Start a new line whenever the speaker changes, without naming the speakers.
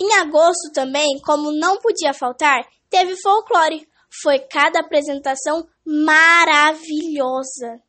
Em agosto também, como não podia faltar, teve folclore. Foi cada apresentação maravilhosa.